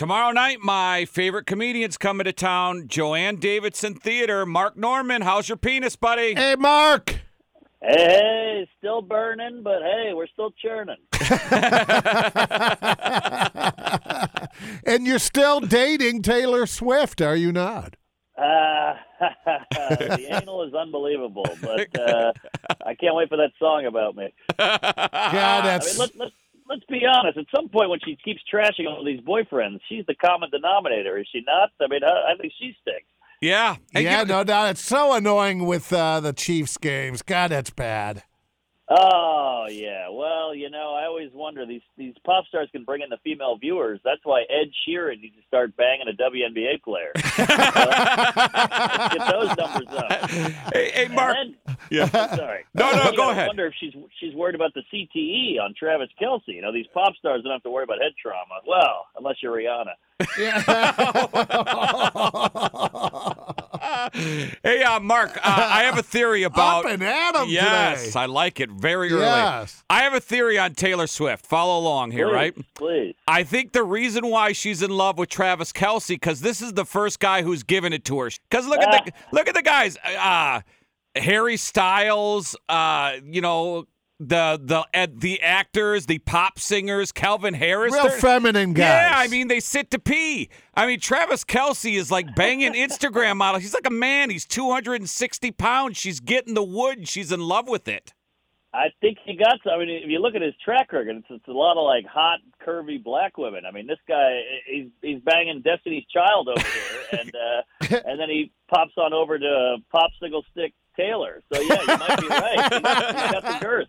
Tomorrow night, my favorite comedian's coming to town. Jo Ann Davidson Theater. Mark Normand, how's your penis, buddy? Hey, Mark. Hey, hey, still burning, but hey, we're still churning. and you're still dating Taylor Swift, are you not? Uh, the anal is unbelievable, but uh, I can't wait for that song about me. God, I that's mean, let, let, let's be honest. At some point, when she keeps trashing all these boyfriends, she's the common denominator, is she not? I mean, I, I think she stinks. Yeah. And yeah, you- no doubt. It's so annoying with uh, the Chiefs games. God, that's bad. Oh yeah, well, you know, I always wonder these these pop stars can bring in the female viewers. That's why Ed Sheeran needs to start banging a WNBA player. Let's get those numbers up. Hey, hey, Mark. Then, Yeah. I'm sorry. No, no, you go gotta ahead. Wonder if she's she's worried about the CTE on Travis Kelce. You know, these pop stars don't have to worry about head trauma. Well, unless you're Rihanna. hey, uh, Mark, uh, I have a theory about. Up and at 'em Yes, today. I like it very early. Yes. I have a theory on Taylor Swift. Follow along here, Please, right? Please. I think the reason why she's in love with Travis Kelce because this is the first guy who's given it to her. Because look at the look at the guys, uh, Harry Styles, uh, you know the the uh, the actors, the pop singers, Calvin Harris. Real feminine guys. Yeah, I mean they sit to pee. I mean Travis Kelce is like banging Instagram models. He's like a man. He's two hundred and sixty pounds. She's getting the wood. She's in love with it. I think he got. I mean, if you look at his track record, it's, it's a lot of like hot, curvy black women. I mean, this guy, he's he's banging Destiny's Child over here, and uh, and then he pops on over to Popsicle Stick Taylor. So yeah, you might be right. He's, he's got the girth.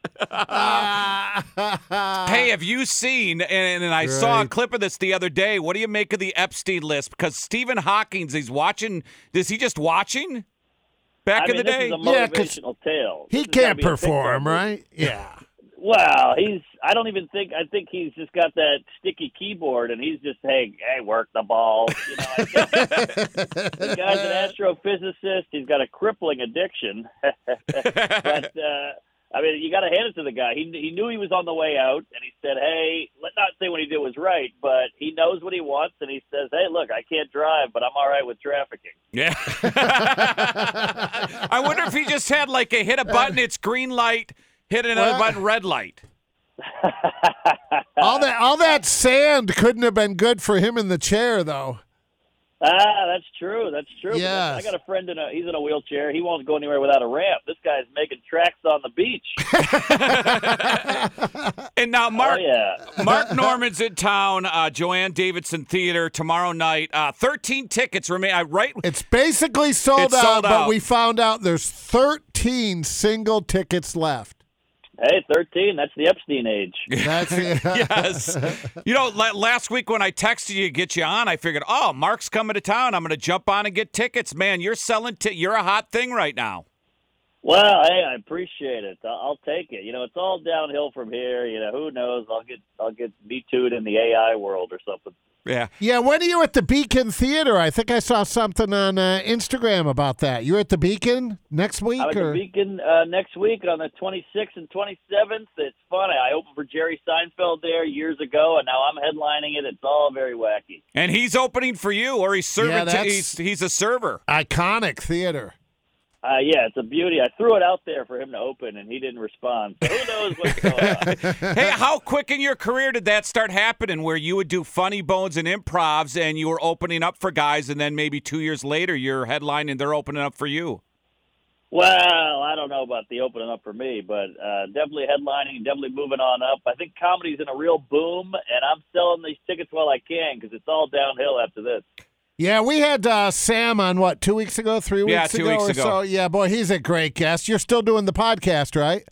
Hey, have you seen? And, and I saw a clip of this the other day. What do you make of the Epstein list? Because Stephen Hawking's, he's watching. Is he just watching? Back I in mean, the this day, is a Yeah, 'cause motivational tale. he This can't be a Pixar perform, right? Yeah. Well, he's. I don't even think. I think he's just got that sticky keyboard, and he's just hey, hey, work the ball. You know, I think the guy's an astrophysicist. He's got a crippling addiction. but uh, I mean, you got to hand it to the guy. He he knew he was on the way out, and he said, "Hey, let's not say what he did was right, but he knows what he wants, and he says, "Hey, look, I can't drive, but I'm all right with trafficking." yeah. I wonder if he just had like a hit a button, it's green light. Hit another Well- button, red light. all that all that sand couldn't have been good for him in the chair, though. Ah, that's true. That's true. But Yes. I got a friend in a. He's in a wheelchair. He won't go anywhere without a ramp. This guy's making tracks on the beach. And now, Mark, Oh yeah. Mark Normand's in town. Uh, Jo Ann Davidson Theater tomorrow night. Uh, Thirteen tickets remain. I right. It's basically sold, It's out, sold out, but we found out there's 13 single tickets left. Hey, thirteen. That's the Epstein age. That's yes. You know, la- last week when I texted you to get you on, I figured, oh, Mark's coming to town. I'm going to jump on and get tickets. Man, you're selling. T- you're a hot thing right now. Well, hey, I appreciate it. I'll, I'll take it. You know, it's all downhill from here. You know, who knows? I'll get I'll get me too'd in the AI world or something. Yeah. Yeah, when are you at the Beacon Theater? I think I saw something on uh, Instagram about that. You're at the Beacon next week, I'm at the or Beacon uh, next week on the 26th and 27th. It's fun. I opened for Jerry Seinfeld there years ago, and now I'm headlining it. It's all very wacky. And he's opening for you, or he's serving. Yeah, to, that's- he's he's a server. iconic theater? Uh, yeah, it's a beauty. I threw it out there for him to open, and he didn't respond. So who knows what's going on? hey, how quick in your career did that start happening? Where you would do funny bones and improvs, and you were opening up for guys, and then maybe two years later you're headlining, they're opening up for you. Well, I don't know about the opening up for me, but uh, definitely headlining, definitely moving on up. I think comedy's in a real boom, and I'm selling these tickets while I can because it's all downhill after this. Yeah, we had uh, Sam on what two weeks ago, three weeks Yeah, two ago weeks or ago. so. Yeah, boy, he's a great guest. You're still doing the podcast, right?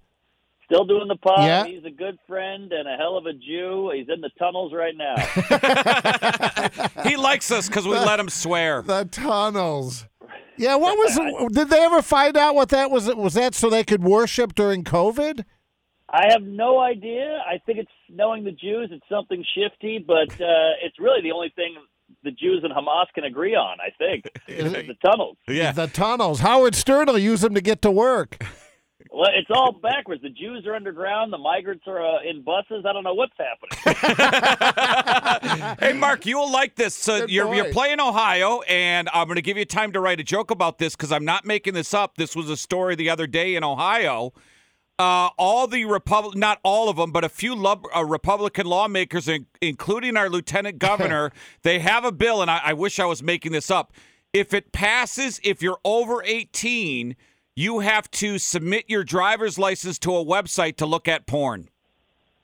Still doing the pod. Yeah. He's a good friend and a hell of a Jew. He's in the tunnels right now. He likes us because we let him swear. The tunnels. Yeah, what was? did they ever find out what that was? Was that so they could worship during COVID? I have no idea. I think it's knowing the Jews. It's something shifty, but uh, it's really the only thing the Jews and Hamas can agree on. I think the tunnels. Yeah. The tunnels. Howard Stern will use them to get to work. Well, it's all backwards. The Jews are underground. The migrants are uh, in buses. I don't know what's happening. hey, Mark, you'll like this. So Good you're, boy. you're playing Ohio, and I'm going to give you time to write a joke about this because I'm not making this up. This was a story the other day in Ohio. Uh, all the Republic, not all of them, but a few lub- uh, Republican lawmakers, in- including our lieutenant governor, they have a bill, and I-, I wish I was making this up. If it passes, if you're over 18, you have to submit your driver's license to a website to look at porn.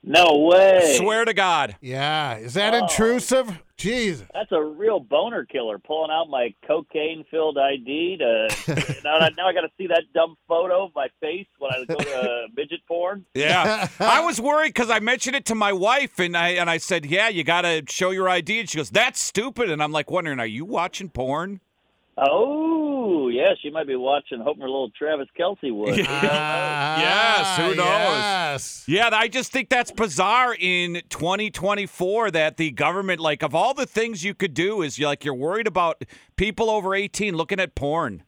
No way. Swear to God. Yeah, is that Oh. intrusive? Jesus. That's a real boner killer. Pulling out my cocaine-filled ID to now, now I got to see that dumb photo of my face when I go to midget porn. Yeah, I was worried because I mentioned it to my wife, and I and I said, "Yeah, you got to show your ID." And she goes, "That's stupid." And I'm like, wondering, are you watching porn? Oh, yeah, she might be watching, hoping her little Travis Kelce would. Yes, who knows? Yes. Yeah, I just think that's bizarre in 2024 that the government, like, of all the things you could do, is you're like you're worried about people over 18 looking at porn.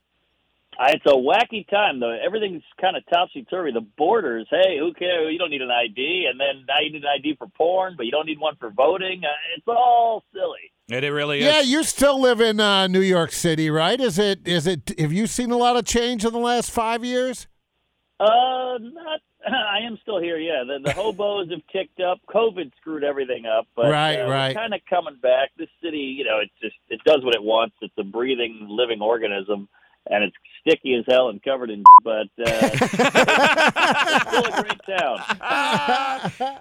Uh, It's a wacky time, though. Everything's kind of topsy turvy. The borders, hey, who cares? You don't need an ID, and then now you need an ID for porn, but you don't need one for voting. Uh, it's all silly. It, it really is. Yeah, you still live in uh, New York City, right? Is it? Is it? Have you seen a lot of change in the last five years? Uh, not. I am still here. Yeah, the, the hobos have ticked up. COVID screwed everything up, but Right, uh, right. Kind of coming back. This city, you know, it's just it does what it wants. It's a breathing, living organism, and it's sticky as hell and covered in. But uh, it's still a great town.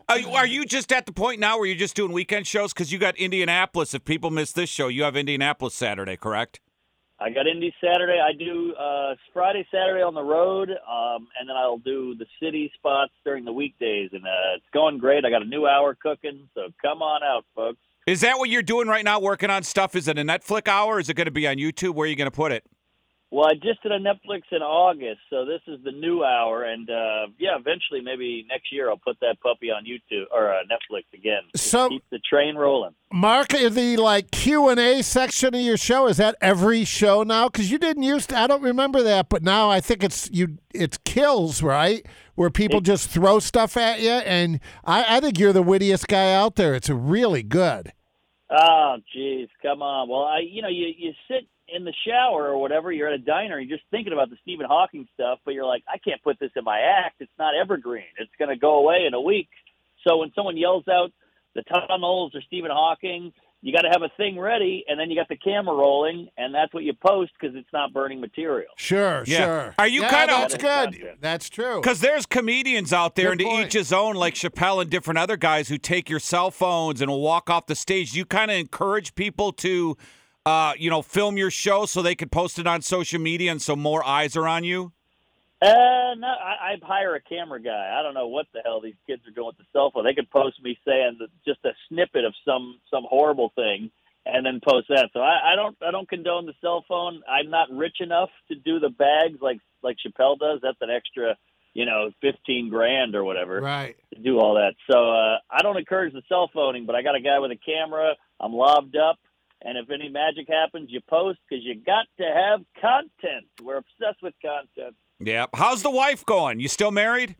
Are you, are you just at the point now where you're just doing weekend shows? Because you got Indianapolis. If people miss this show, you have Indianapolis Saturday, correct? I got Indy Saturday. I do uh, Friday, Saturday on the road, um, and then I'll do the city spots during the weekdays, and uh, it's going great. I got a new hour cooking, so come on out, folks. Is that what you're doing right now, working on stuff? Is it a Netflix hour? Is it going to be on YouTube? Where are you going to put it? Well, I just did a Netflix in August, so this is the new hour, and uh, yeah, eventually, maybe next year, I'll put that puppy on YouTube or uh, Netflix again. So- keep the train rolling. Mark, the like Q and A section of your show is that every show now? Because you didn't used to. I don't remember that, but now I think it's you. It's kills right where people just throw stuff at you, and I, I think you're the wittiest guy out there. It's really good. Oh, jeez, come on. Well, I, you know, you you sit in the shower or whatever. You're at a diner. You're just thinking about the Stephen Hawking stuff, but you're like, I can't put this in my act. It's not evergreen. It's going to go away in a week. So when someone yells out the tunnels or Stephen Hawking, you got to have a thing ready, and then you got the camera rolling, and that's what you post because it's not burning material. Sure, Yeah. sure. Are you Yeah, kinda- That's good. content. That's true. Because there's comedians out there, Good and to each his own, like Chappelle and different other guys who take your cell phones and will walk off the stage. You kind of encourage people to, uh, you know, film your show so they could post it on social media, and so more eyes are on you. Uh, no, I, I hire a camera guy. I don't know what the hell these kids are doing with the cell phone. They could post me saying that just a snippet of some some horrible thing, and then post that. So I, I don't I don't condone the cell phone. I'm not rich enough to do the bags like like Chappelle does. That's an extra, you know, fifteen grand or whatever Right. to do all that. So uh, I don't encourage the cell phoning, but I got a guy with a camera. I'm lobbed up, and if any magic happens, you post because you got to have content. We're obsessed with content. Yeah. How's the wife going? You still married?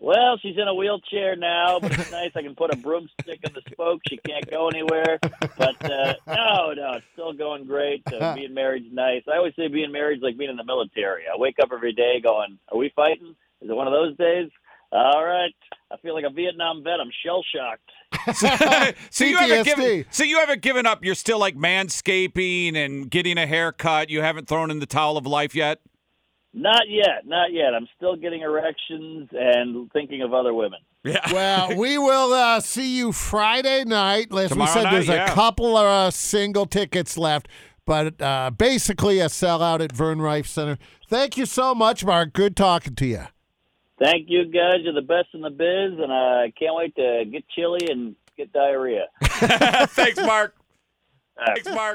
Well, she's in a wheelchair now, but it's nice. I can put a broomstick in the spoke. She can't go anywhere. But uh, no, no, it's still going great. Uh, being married's nice. I always say being married's like being in the military. I wake up every day going, "Are we fighting? Is it one of those days?" All right. I feel like a Vietnam vet. I'm shell shocked. so you haven't given. So you haven't given up. You're still like manscaping and getting a haircut. You haven't thrown in the towel of life yet. Not yet, not yet. I'm still getting erections and thinking of other women. Yeah. Well, we will uh, see you Friday night. As Tomorrow we said, night, there's yeah. a couple of uh, single tickets left, but uh, basically a sellout at Vern Riffe Center. Thank you so much, Mark. Good talking to you. Thank you guys. You're the best in the biz, and I can't wait to get chilly and get diarrhea. Thanks, Mark. All right. Thanks, Mark.